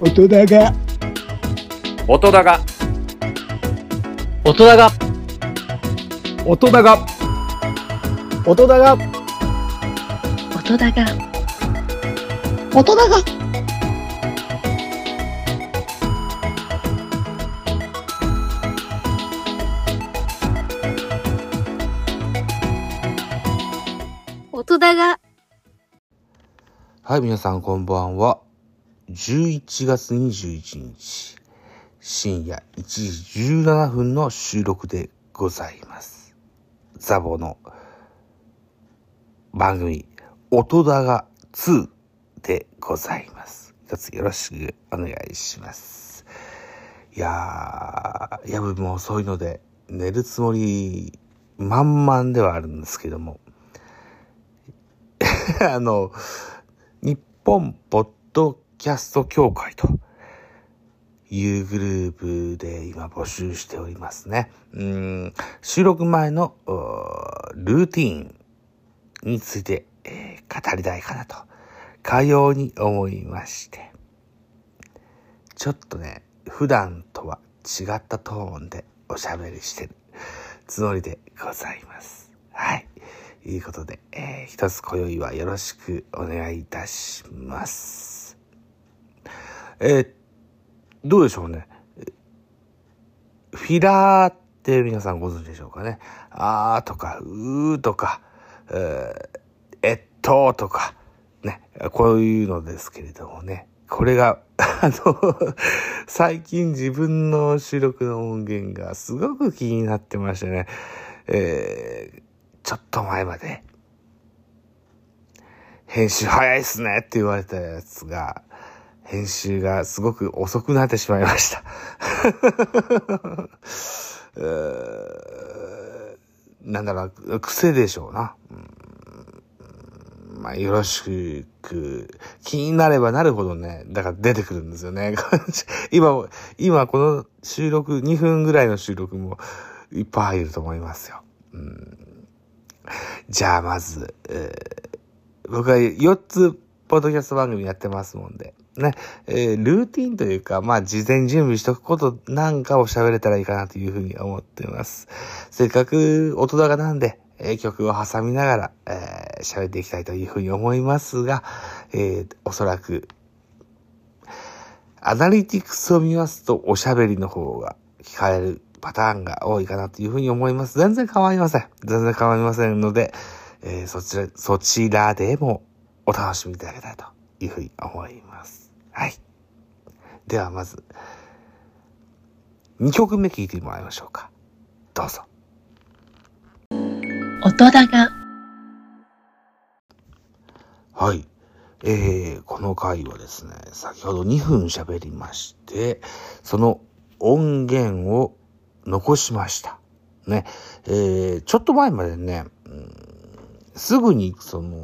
音だが。音だが。音だが。音だが。音だが。音だが。音だが。音だが。はい、皆さんこんばんは。11月21日、深夜1時17分の収録でございます。ザボの番組、音だが2でございます。一つよろしくお願いします。いやー、夜分も遅いので、寝るつもり満々ではあるんですけども、あの、日本ポッドキャスト協会というグループで今募集しておりますね。うん収録前のルーティーンについて、えー語りたいかなと、かように思いまして。ちょっとね、普段とは違ったトーンでおしゃべりしてるつもりでございます。はい。ということで、えー一つ今宵はよろしくお願いいたします。えーどうでしょうね。フィラーって皆さんご存知でしょうかね。あーとか、うーとか、えーっととか、ね、こういうのですけれどもね。これが、あの、最近自分の収録の音源がすごく気になってましてね。えーちょっと前まで、編集早いっすねって言われたやつが、編集がすごく遅くなってしまいました。なんだろう、癖でしょうな。まあ、よろしく、気になればなるほどね、だから出てくるんですよね。今、今この収録、2分ぐらいの収録もいっぱい入ると思いますよ。うんじゃあまず、えー僕は4つポッドキャスト番組やってますもんで、ね、えールーティンというか、まあ事前準備しとくことなんかを喋れたらいいかなというふうに思っています。せっかく音高なんで、えー曲を挟みながら、えー喋っていきたいというふうに思いますが、えーおそらく、アナリティクスを見ますと、おしゃべりの方が聞かれるパターンが多いかなというふうに思います。全然構いません。全然構いませんので、えーそちら、そちらでもお楽しみいただけたらというふうに思います。はい。ではまず、2曲目聴いてもらいましょうか。どうぞ。音だがはい。えー、この回はですね、先ほど2分喋りまして、その音源を残しました。ね。えー、ちょっと前までね、うんすぐにその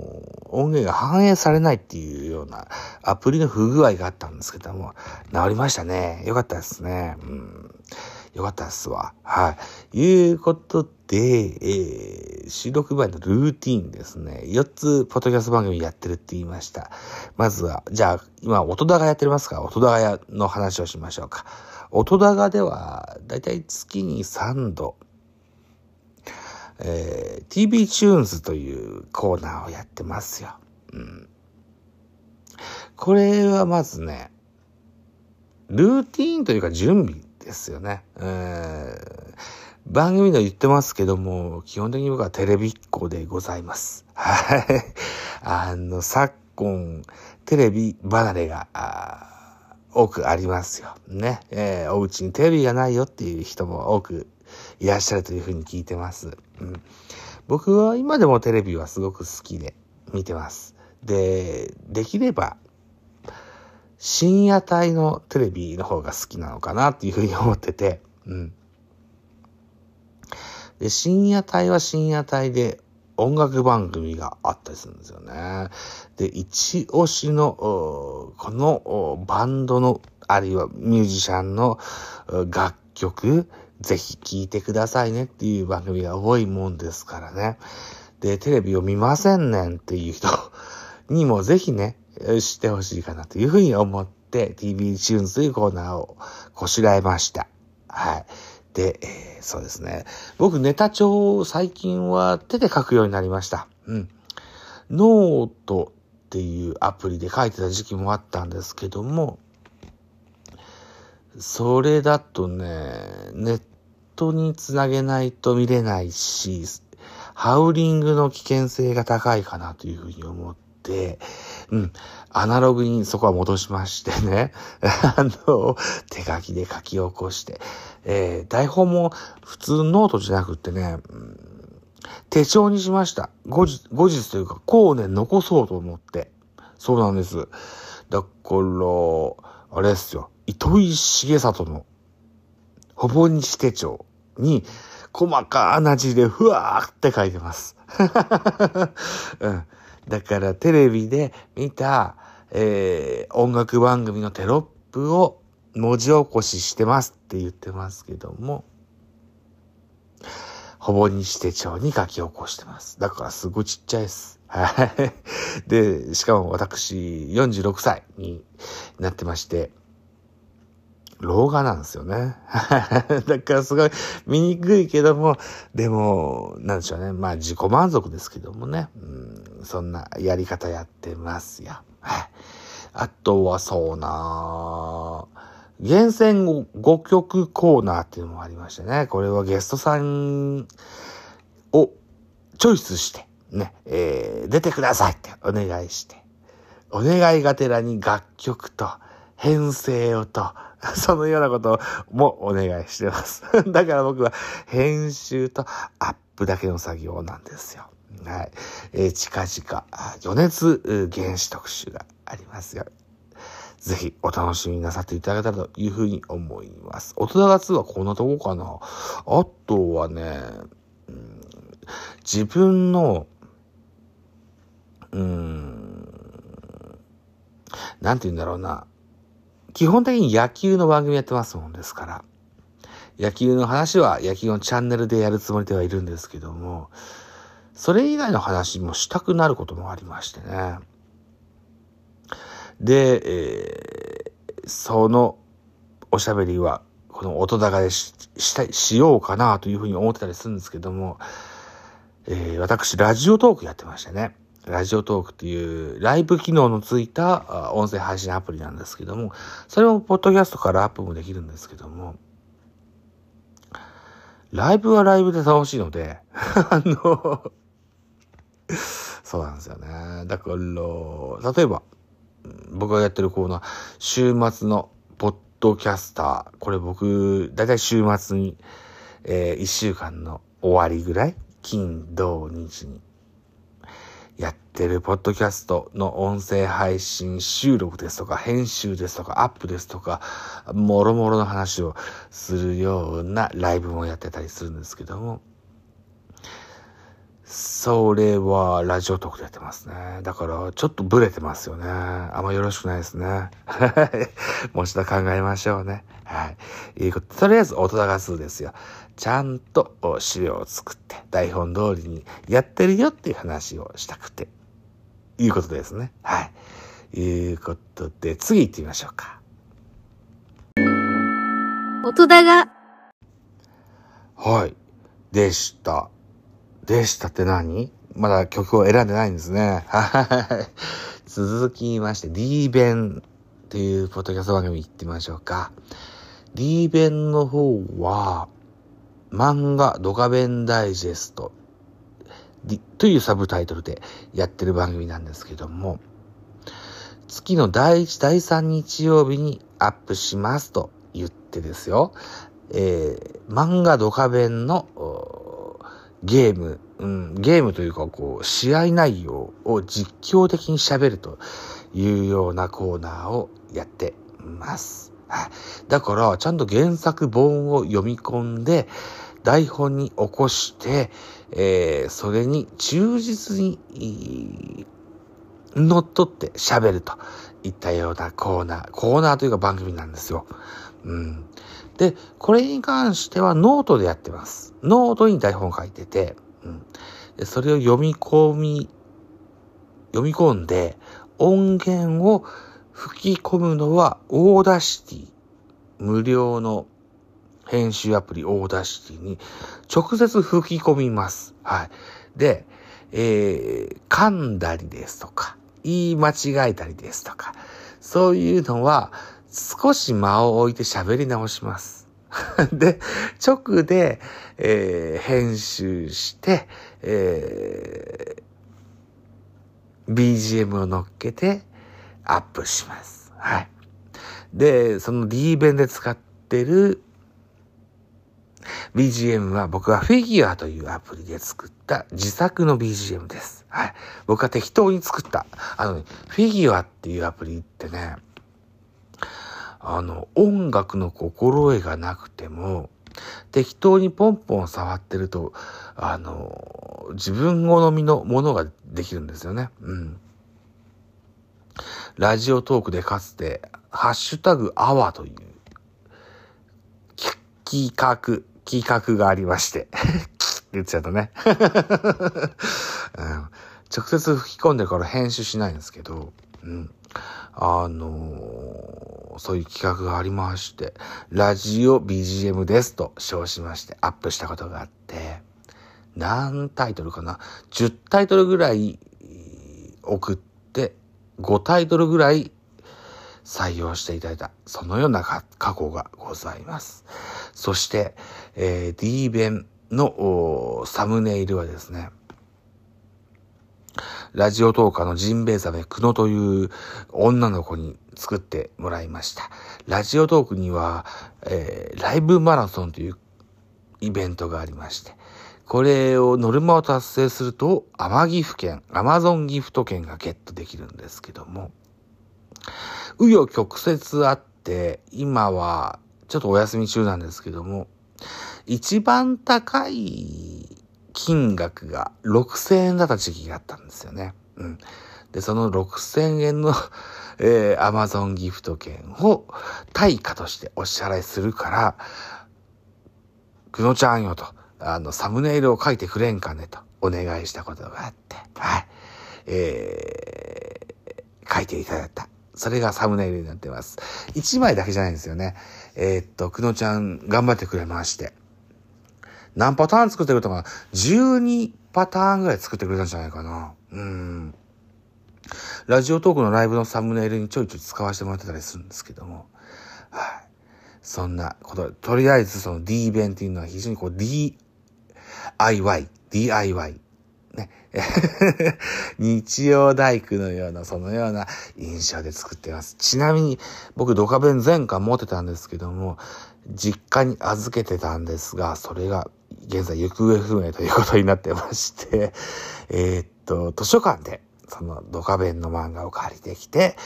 音源が反映されないっていうようなアプリの不具合があったんですけども、治りましたね。よかったですね。うん。よかったですわ。はい。いうことで、えー、収録前のルーティンですね。4つ、ポッドキャスト番組やってるって言いました。まずは、じゃあ、今、音高やってますか？ら、音高屋の話をしましょうか。音高では、だいたい月に3度、えー、TV チューンズというコーナーをやってますよ。うん。これはまずね、ルーティーンというか準備ですよね。えー番組では言ってますけども、基本的に僕はテレビっ子でございます。はい。あの、昨今、テレビ離れが、多くありますよ。ね。えーお家にテレビがないよっていう人も多くいらっしゃるというふうに聞いてます。うん。僕は今でもテレビはすごく好きで見てます。で、できれば、深夜帯のテレビの方が好きなのかなっていうふうに思ってて、うん。で、深夜帯は深夜帯で音楽番組があったりするんですよね。で、一押しの、このバンドの、あるいはミュージシャンの楽曲、ぜひ聴いてくださいねっていう番組が多いもんですからね。で、テレビを見ませんねんっていう人にもぜひね、してほしいかなというふうに思って TV チューンズというコーナーをこしらえました。はい。で、えーそうですね。僕ネタ帳を最近は手で書くようになりました。うん。ノートっていうアプリで書いてた時期もあったんですけども、それだとね、ネットにつなげないと見れないし、ハウリングの危険性が高いかなというふうに思って、うん、アナログにそこは戻しましてね、あの、手書きで書き起こして、えー台本も普通ノートじゃなくってね、うん手帳にしました。後日、後日というか、後年残そうと思って。そうなんです。だから、あれですよ。糸井重里の、ほぼ日手帳に、細かな字でふわーって書いてます。うん。だから、テレビで見た、えー、音楽番組のテロップを文字起こししてますって言ってますけども、ほぼ日手帳に書き起こしてます。だからすごいちっちゃいです。はい。で、しかも私46歳になってまして、老眼なんですよね。だからすごい見にくいけども、でも、なんでしょうね。まあ自己満足ですけどもね。うん、そんなやり方やってますよ。はい。あとはそうな厳選5曲コーナーっていうのもありましてね。これはゲストさんをチョイスして、ね、えー出てくださいってお願いして、お願いがてらに楽曲と編成をと、そのようなこともお願いしてます。だから僕は編集とアップだけの作業なんですよ。はい。えー近々、余熱原子特集がありますよ。ぜひお楽しみなさっていただけたらというふうに思います。大人が2はこんなとこかな？あとはね、うん自分の、うん、なんて言うんだろうな。基本的に野球の番組やってますもんですから。野球の話は野球のチャンネルでやるつもりではいるんですけども、それ以外の話もしたくなることもありましてね。で、えーそのおしゃべりは、この音高でししたしようかなというふうに思ってたりするんですけども、えー私、ラジオトークやってましてね。ラジオトークっていうライブ機能のついた音声配信アプリなんですけども、それもポッドキャストからアップもできるんですけども、ライブはライブで楽しいので、あの、そうなんですよね。だから、例えば、僕がやってるコーナー、週末のポッドキャスター。これ僕、だいたい週末に、えー、1週間の終わりぐらい、金、土、日に、やってるポッドキャストの音声配信収録ですとか、編集ですとか、アップですとか、もろもろの話をするようなライブもやってたりするんですけども、それはラジオトークでやってますね。だから、ちょっとブレてますよね。あんまよろしくないですね。もう一度考えましょうね。はい。いうこととりあえず、音高数ですよ。ちゃんとお資料を作って、台本通りにやってるよっていう話をしたくて、いうことですね。はい。いうことで、次行ってみましょうか。音だが、はい。でした。でしたって何？まだ曲を選んでないんですね。はい。続きまして、D 弁っていうポッドキャスト番組行ってみましょうか。D 弁の方は、漫画ドカベンダイジェストというサブタイトルでやってる番組なんですけども、月の第1、第3日曜日にアップしますと言ってですよ。えー漫画ドカベンのゲーム、うん、ゲームというかこう、試合内容を実況的に喋るというようなコーナーをやってます。だから、ちゃんと原作本を読み込んで、台本に起こして、えーそれに忠実に、乗っ取って喋るといったようなコーナー、コーナーというか番組なんですよ。うん。で、これに関してはノートでやってます。ノートに台本書いてて、うん。でそれを読み込み、読み込んで、音源を吹き込むのは Audacity。無料の編集アプリ Audacity に直接吹き込みます。はい。で、えー、噛んだりですとか、言い間違えたりですとか、そういうのは少し間を置いて喋り直します。で、直で、えー編集して、えー BGM を乗っけてアップします。はい。で、その D 弁で使ってる BGM は僕はフィギュアというアプリで作った自作の BGM です。はい。僕は適当に作った。あのね、フィギュアっていうアプリってね、あの、音楽の心得がなくても、適当にポンポン触ってると、あの、自分好みのものができるんですよね。うん。ラジオトークでかつて、ハッシュタグアワという企画、企画がありまして。言っちゃったね、うん。直接吹き込んでるから編集しないんですけど、うん。あのーそういう企画がありまして、ラジオ BGM ですと称しましてアップしたことがあって、何タイトルかな ?10 タイトルぐらい送って、5タイトルぐらい採用していただいた、そのような過去がございます。そして、えー D 弁のサムネイルはですね、ラジオトーカーのジンベエザメクノという女の子に作ってもらいました。ラジオトークには、えーライブマラソンというイベントがありまして、これをノルマを達成すると、天岐阜県、アマゾンギフト券がゲットできるんですけども、紆余曲折あって、今はちょっとお休み中なんですけども、一番高い金額が6000円だった時期があったんですよね。うん。で、その6000円の、えー、アマゾンギフト券を対価としてお支払いするから、くのちゃんよと、あの、サムネイルを書いてくれんかねとお願いしたことがあって、はい。えー、書いていただいた。それがサムネイルになってます。1枚だけじゃないんですよね。えーっと、くのちゃん頑張ってくれまして。何パターン作ってくれたかな ?12 パターンぐらい作ってくれたんじゃないかな。うん。ラジオトークのライブのサムネイルにちょいちょい使わせてもらってたりするんですけども。はい。そんなこと、とりあえずその D 弁っていうのは非常にこう DIY、DIY。日曜大工のような、そのような印象で作ってます。ちなみに、僕ドカ弁前回持ってたんですけども、実家に預けてたんですが、それが現在行方不明ということになってまして、えーっと、図書館で、そのドカ弁の漫画を借りてきて、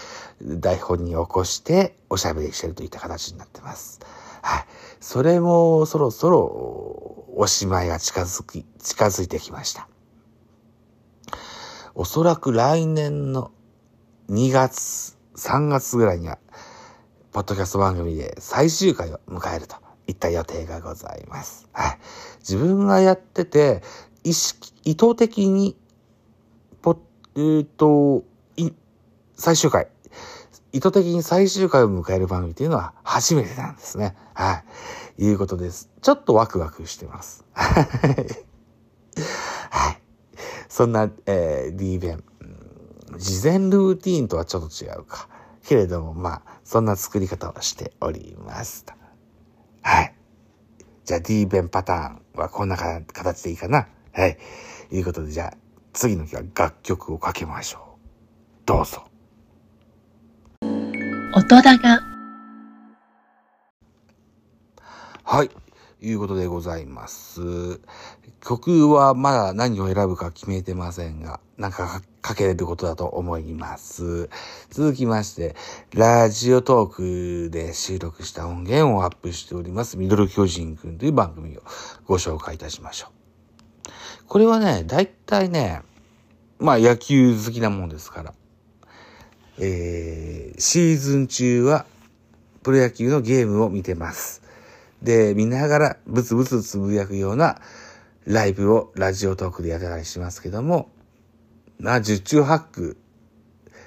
台本に起こして、おしゃべりしてるといった形になってます。はい。それも、そろそろ、おしまいが近づき、近づいてきました。おそらく来年の2月、3月ぐらいには、ポッドキャスト番組で最終回を迎えるといった予定がございます。はい。自分がやってて、意識、意図的に、ポえーと、い、最終回、意図的に最終回を迎える番組っていうのは初めてなんですね。はい。いうことです。ちょっとワクワクしてます。はい。そんな、えー、D 弁。うん事前ルーティーンとはちょっと違うか。けれども、まあ、そんな作り方をしておりますと。はい。じゃあ D 弁パターンはこんなか形でいいかな。はい。いうことで、じゃあ、次の日は楽曲をかけましょう。どうぞ。音高、はい。いうことでございます。曲はまだ何を選ぶか決めてませんが、なんかかけれることだと思います。続きまして、ラジオトークで収録した音源をアップしております、ミドル巨人くんという番組をご紹介いたしましょう。これはね、だいたいね、まあ野球好きなもんですから、えー、シーズン中はプロ野球のゲームを見てます。で、見ながらブツブツつぶやくようなライブをラジオトークでやったりしますけども、まあ、十中八九、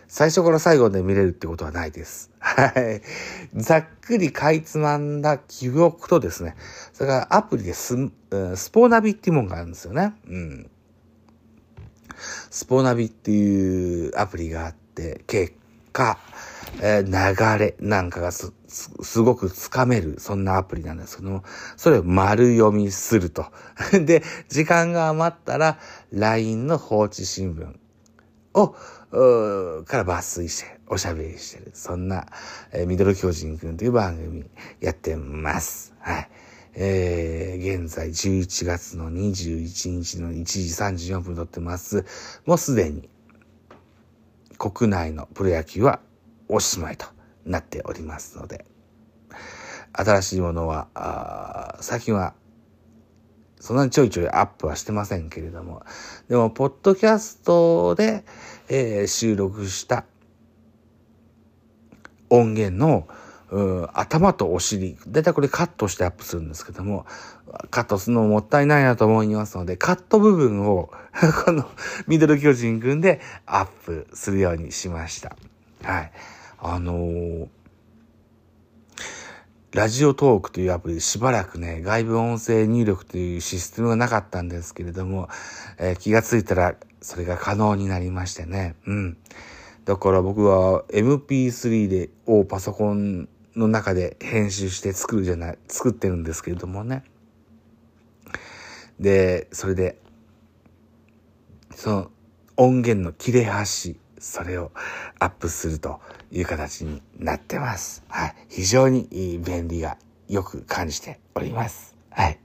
最初から最後まで見れるってことはないです。はい。ざっくりかいつまんだ記憶とですね、それからアプリでススポーナビっていうもんがあるんですよね。うん。スポーナビっていうアプリがあって、結果、えー流れなんかがす、す、すごくつかめる、そんなアプリなんですけども、それを丸読みすると。で、時間が余ったら、LINE の放置新聞を、から抜粋して、おしゃべりしてる。そんな、えーミドル巨人くんという番組やってます。はい。えー、現在11月の21日の1時34分撮ってます。もうすでに、国内のプロ野球はおしまいとなっておりますので、新しいものは、最近は、そんなにちょいちょいアップはしてませんけれども、でも、ポッドキャストで、えー収録した音源の、うん頭とお尻、だいたいこれカットしてアップするんですけども、カットするのももったいないなと思いますので、カット部分を、このミドル巨人くんでアップするようにしました。はい。あのーラジオトークというアプリしばらくね、外部音声入力というシステムがなかったんですけれども、えー気がついたらそれが可能になりましてね。うん。だから僕は MP3 で、をパソコンの中で編集して作るじゃない、作ってるんですけれどもね。で、それで、その音源の切れ端、それをアップするという形になってます。はい。非常にいい便利がよく感じております。はい。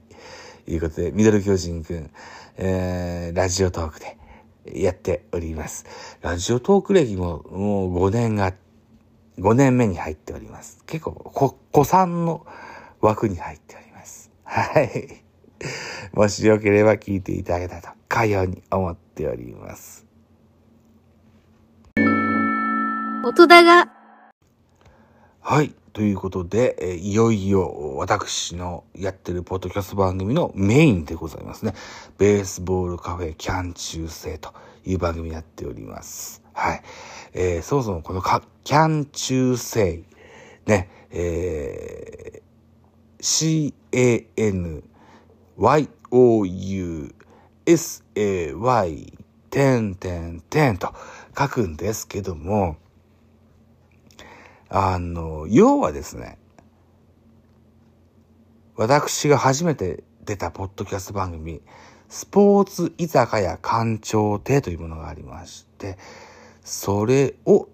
ということで、ミドル巨人くん、えー、ラジオトークでやっております。ラジオトーク歴ももう5年が、5年目に入っております。結構、こ、子さんの枠に入っております。はい。もしよければ聞いていただけたと、かように思っております。音だが、はい。ということで、えーいよいよ私のやってるポッドキャスト番組のメインでございますね。ベースボールカフェキャン中世という番組やっております。はい。えーそもそもこのかキャン中世、ね、えー C-A-N-Y-O-U-S-A-Y 点点点と書くんですけども、あの、要はですね、私が初めて出たポッドキャスト番組、スポーツ居酒屋館長亭というものがありまして、それを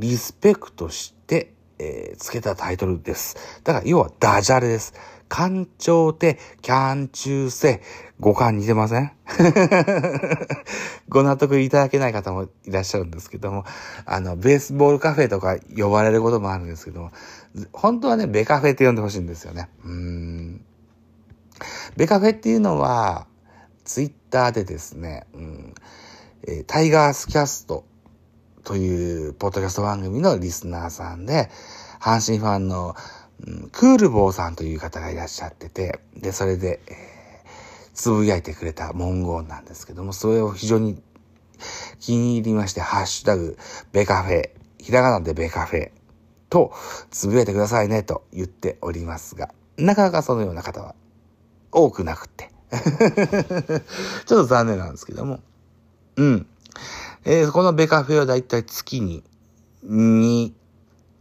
リスペクトして、えーつけたタイトルです。だから要はダジャレです。館長亭、キャン中世、五感似てません？ご納得いただけない方もいらっしゃるんですけども、あの、ベースボールカフェとか呼ばれることもあるんですけども、本当はね、ベカフェって呼んでほしいんですよね。うん。ベカフェっていうのは、ツイッターでですね、うんえータイガースキャストというポッドキャスト番組のリスナーさんで、阪神ファンの、うんクールボーさんという方がいらっしゃってて、で、それで、えーつぶやいてくれた文言なんですけども、それを非常に気に入りまして、ハッシュタグ、ベカフェ、ひらがなでベカフェとつぶやいてくださいねと言っておりますが、なかなかそのような方は多くなくって。ちょっと残念なんですけども。うん。えーこのベカフェはだいたい月に2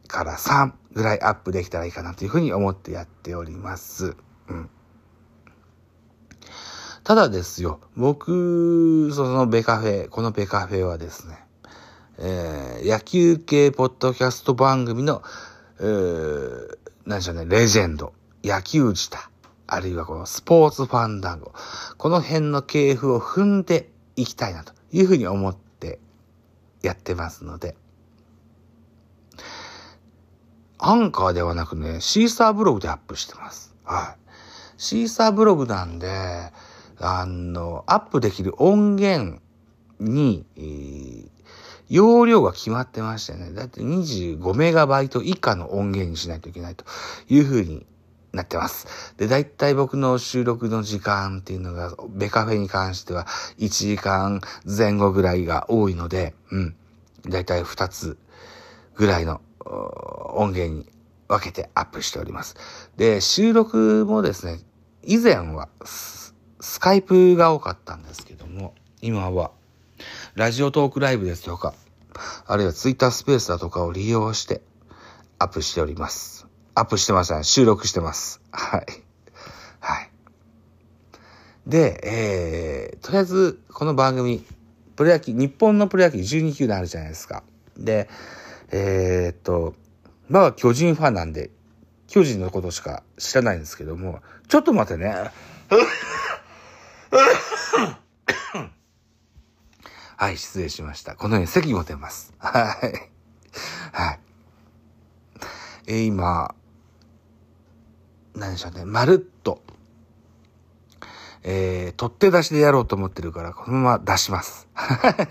から3ぐらいアップできたらいいかなというふうに思ってやっております。うん。ただですよ、僕、そのベカフェ、このベカフェはですね、えー野球系ポッドキャスト番組の、えー、何でしょうね、レジェンド、野球舌、あるいはこのスポーツファンダンゴ、この辺の系譜を踏んでいきたいなというふうに思ってやってますので、アンカーではなくね、シーサーブログでアップしてます。はい。シーサーブログなんで、あの、アップできる音源に、えー容量が決まってましてね、だって25メガバイト以下の音源にしないといけないという風になってます。で、だいたい僕の収録の時間っていうのが、ベカフェに関しては1時間前後ぐらいが多いので、うん。だいたい2つぐらいの音源に分けてアップしております。で、収録もですね、以前はスカイプが多かったんですけども、今はラジオトークライブですとか、あるいはツイッタースペースだとかを利用してアップしております。アップしてません。収録してます。はい。はい。で、えー、とりあえず、この番組、プロ野球、日本のプロ野球12球団あるじゃないですか。で、えー、っと、まあ巨人ファンなんで、巨人のことしか知らないんですけども、ちょっと待ってね。はい、失礼しました。このように席も出ます。はい。はい。えー、今、何でしょうね、まるっと、えー、取って出しでやろうと思ってるから、このまま出します。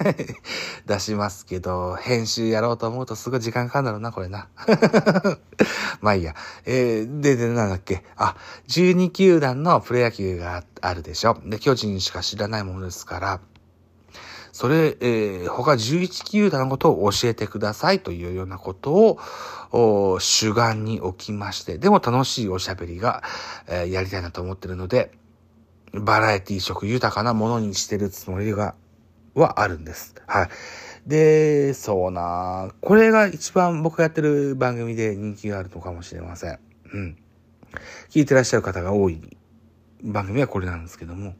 出しますけど、編集やろうと思うとすごい時間かかるんだろうな、これな。まあいいや。えー、で、で、なんだっけ。あ、12球団のプロ野球があるでしょ。で、巨人しか知らないものですから、それ、えー、他11球団のことを教えてくださいというようなことを、主眼に置きまして、でも楽しいおしゃべりが、えー、やりたいなと思ってるので、バラエティ色豊かなものにしてるつもりが、はあるんです。はい。で、そうなこれが一番僕がやってる番組で人気があるのかもしれません。うん。聞いてらっしゃる方が多い番組はこれなんですけども。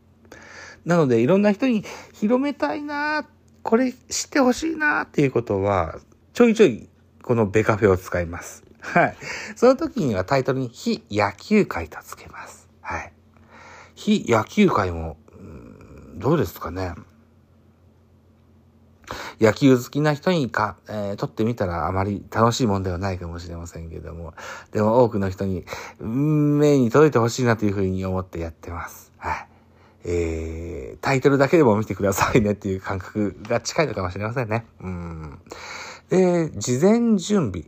なので、いろんな人に広めたいなこれ知ってほしいなっていうことは、ちょいちょいこのベカフェを使います。はい。その時にはタイトルに非野球会とつけます。はい。非野球界も、どうですかね。野球好きな人にか、えー、撮ってみたらあまり楽しいもんではないかもしれませんけども、でも多くの人に、目に届いてほしいなというふうに思ってやってます。はい。えー、タイトルだけでも見てくださいねっていう感覚が近いのかもしれませんね。うん。で、事前準備。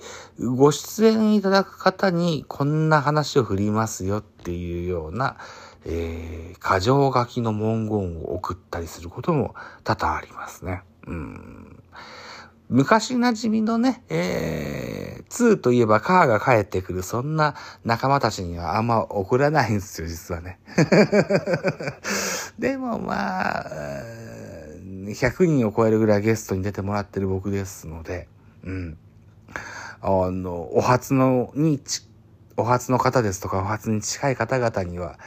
ご出演いただく方にこんな話を振りますよっていうような、えー、過剰書きの文言を送ったりすることも多々ありますね。うん。昔馴染みのね、えー、2といえばカーが帰ってくる、そんな仲間たちにはあんま送らないんですよ、実はね。でもまあ、100人を超えるぐらいゲストに出てもらってる僕ですので、うん。あの、お初のにお初の方ですとか、お初に近い方々には、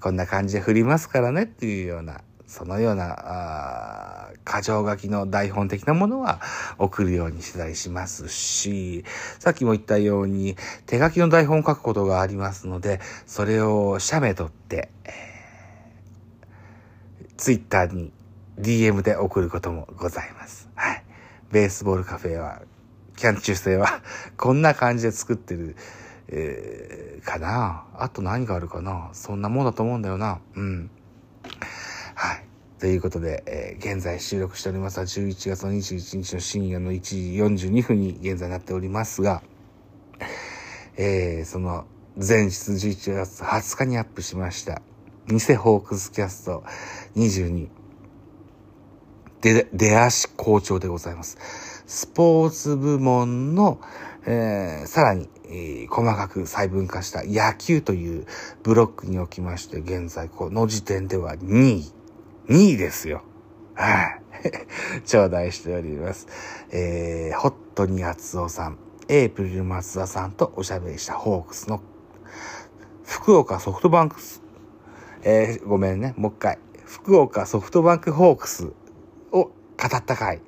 こんな感じで振りますからねっていうような、そのような、あ過剰書きの台本的なものは送るようにしたりしますし、さっきも言ったように、手書きの台本を書くことがありますので、それを写メ取って、えー、ツイッターに DM で送ることもございます。はい。ベースボールカフェは、キャン中世は、こんな感じで作ってる、えー、かな。あと何があるかな。そんなもんだと思うんだよな。うん。はい。ということで、えー、現在収録しておりますは11月の21日の深夜の1時42分に現在なっておりますが、えー、その前日11月20日にアップしました、偽ホークスキャスト22、で、出足好調でございます。スポーツ部門の、えー、さらに、えー、細かく細分化した野球というブロックにおきまして、現在この時点では2位。2位ですよ。はい。頂戴しております。えー、ホットニアツオさん、エイプリル松田さんとおしゃべりしたホークスの福岡ソフトバンクス、えー、ごめんね、もう一回。福岡ソフトバンクホークスを語った回、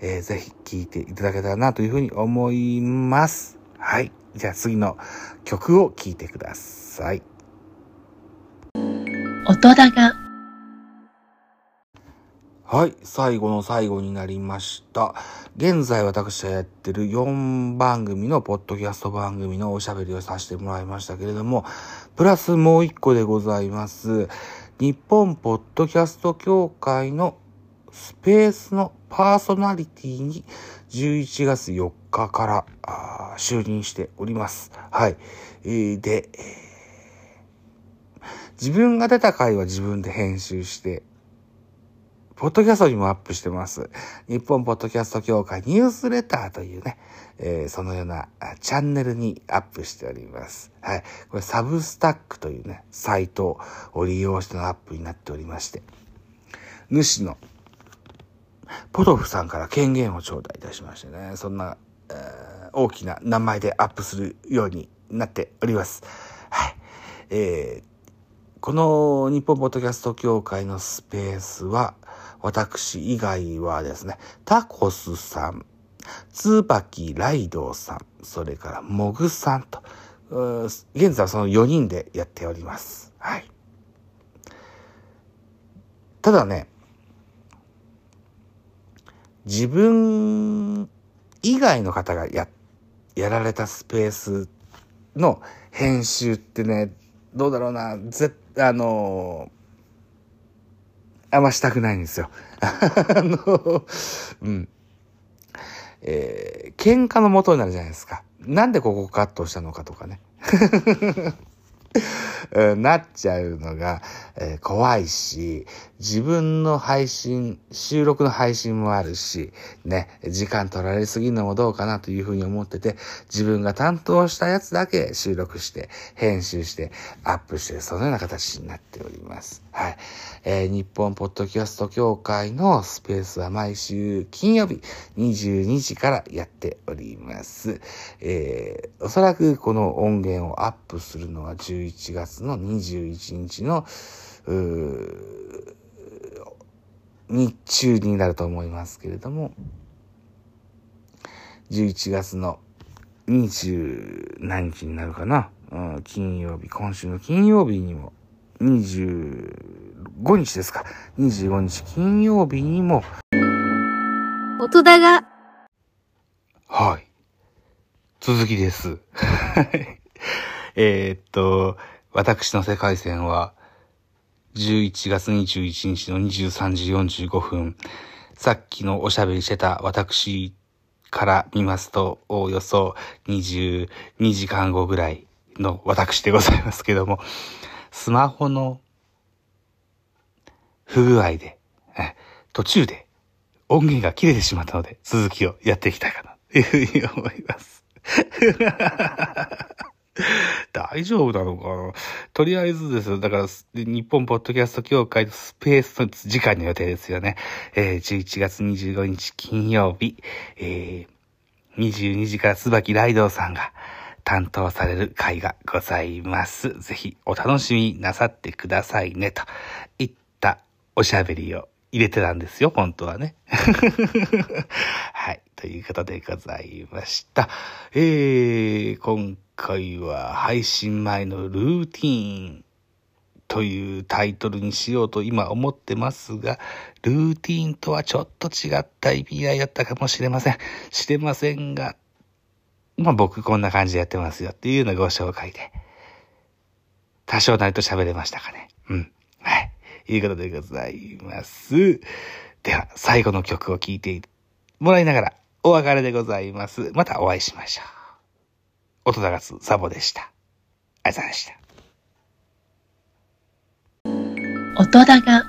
えー、ぜひ聴いていただけたらなというふうに思います。はい。じゃあ次の曲を聴いてください。音だが。はい。最後の最後になりました。現在私はやってる4番組のポッドキャスト番組のおしゃべりをさせてもらいましたけれども、プラスもう一個でございます。日本ポッドキャスト協会のスペースのパーソナリティに11月4日から就任しております。はい。え、で、自分が出た回は自分で編集して、ポッドキャストにもアップしてます。日本ポッドキャスト協会ニュースレターというね、えーそのようなチャンネルにアップしております。はい。これサブスタックというね、サイトを利用してのアップになっておりまして、主のポトフさんから権限を頂戴いたしましてね、そんな、えー大きな名前でアップするようになっております。はい。えーこの日本ポッドキャスト協会のスペースは、私以外はですね、タコスさん、ツーパキライドウさん、それからモグさんと、現在はその4人でやっております。はい。ただね、自分以外の方がや、やられたスペースの編集ってね、どうだろうな、ぜ、あのあんましたくないんですよ。あの、うん。えー、喧嘩の元になるじゃないですか。なんでここカットしたのかとかね。なっちゃうのが、えー怖いし、自分の配信、収録の配信もあるし、ね、時間取られすぎるのもどうかなというふうに思ってて、自分が担当したやつだけ収録して、編集して、アップして、そのような形になっております。はい。えー日本ポッドキャスト協会のスペースは毎週金曜日22時からやっております。えーおそらくこの音源をアップするのは11月の21日の、うー日中になると思いますけれども、11月の20何日になるかな、うん、金曜日、今週の金曜日にも、25日ですか。25日金曜日にも、音だが、はい。続きです。は いえーっと、私の世界線は、11月21日の23時45分、さっきのおしゃべりしてた私から見ますと、おおよそ22時間後ぐらいの私でございますけども、スマホの不具合で、途中で音源が切れてしまったので、続きをやっていきたいかな、というふうに思います。大丈夫なのかな？とりあえずですよ。だから、日本ポッドキャスト協会のスペースの次回の予定ですよね。えー11月25日金曜日、えー22時から椿ライドさんが担当される回がございます。ぜひお楽しみなさってくださいね、といったおしゃべりを入れてたんですよ、本当はね。はい。ということでございました。えー、今回は配信前のルーティーンというタイトルにしようと今思ってますが、ルーティーンとはちょっと違った意味合いだったかもしれません。知れませんが、まあ僕こんな感じでやってますよっていうようなご紹介で、多少なりと喋れましたかね。うん。はい。いうことでございます。では、最後の曲を聴いてもらいながらお別れでございます。またお会いしましょう。音高津サボでした。ありがとうございました。音高。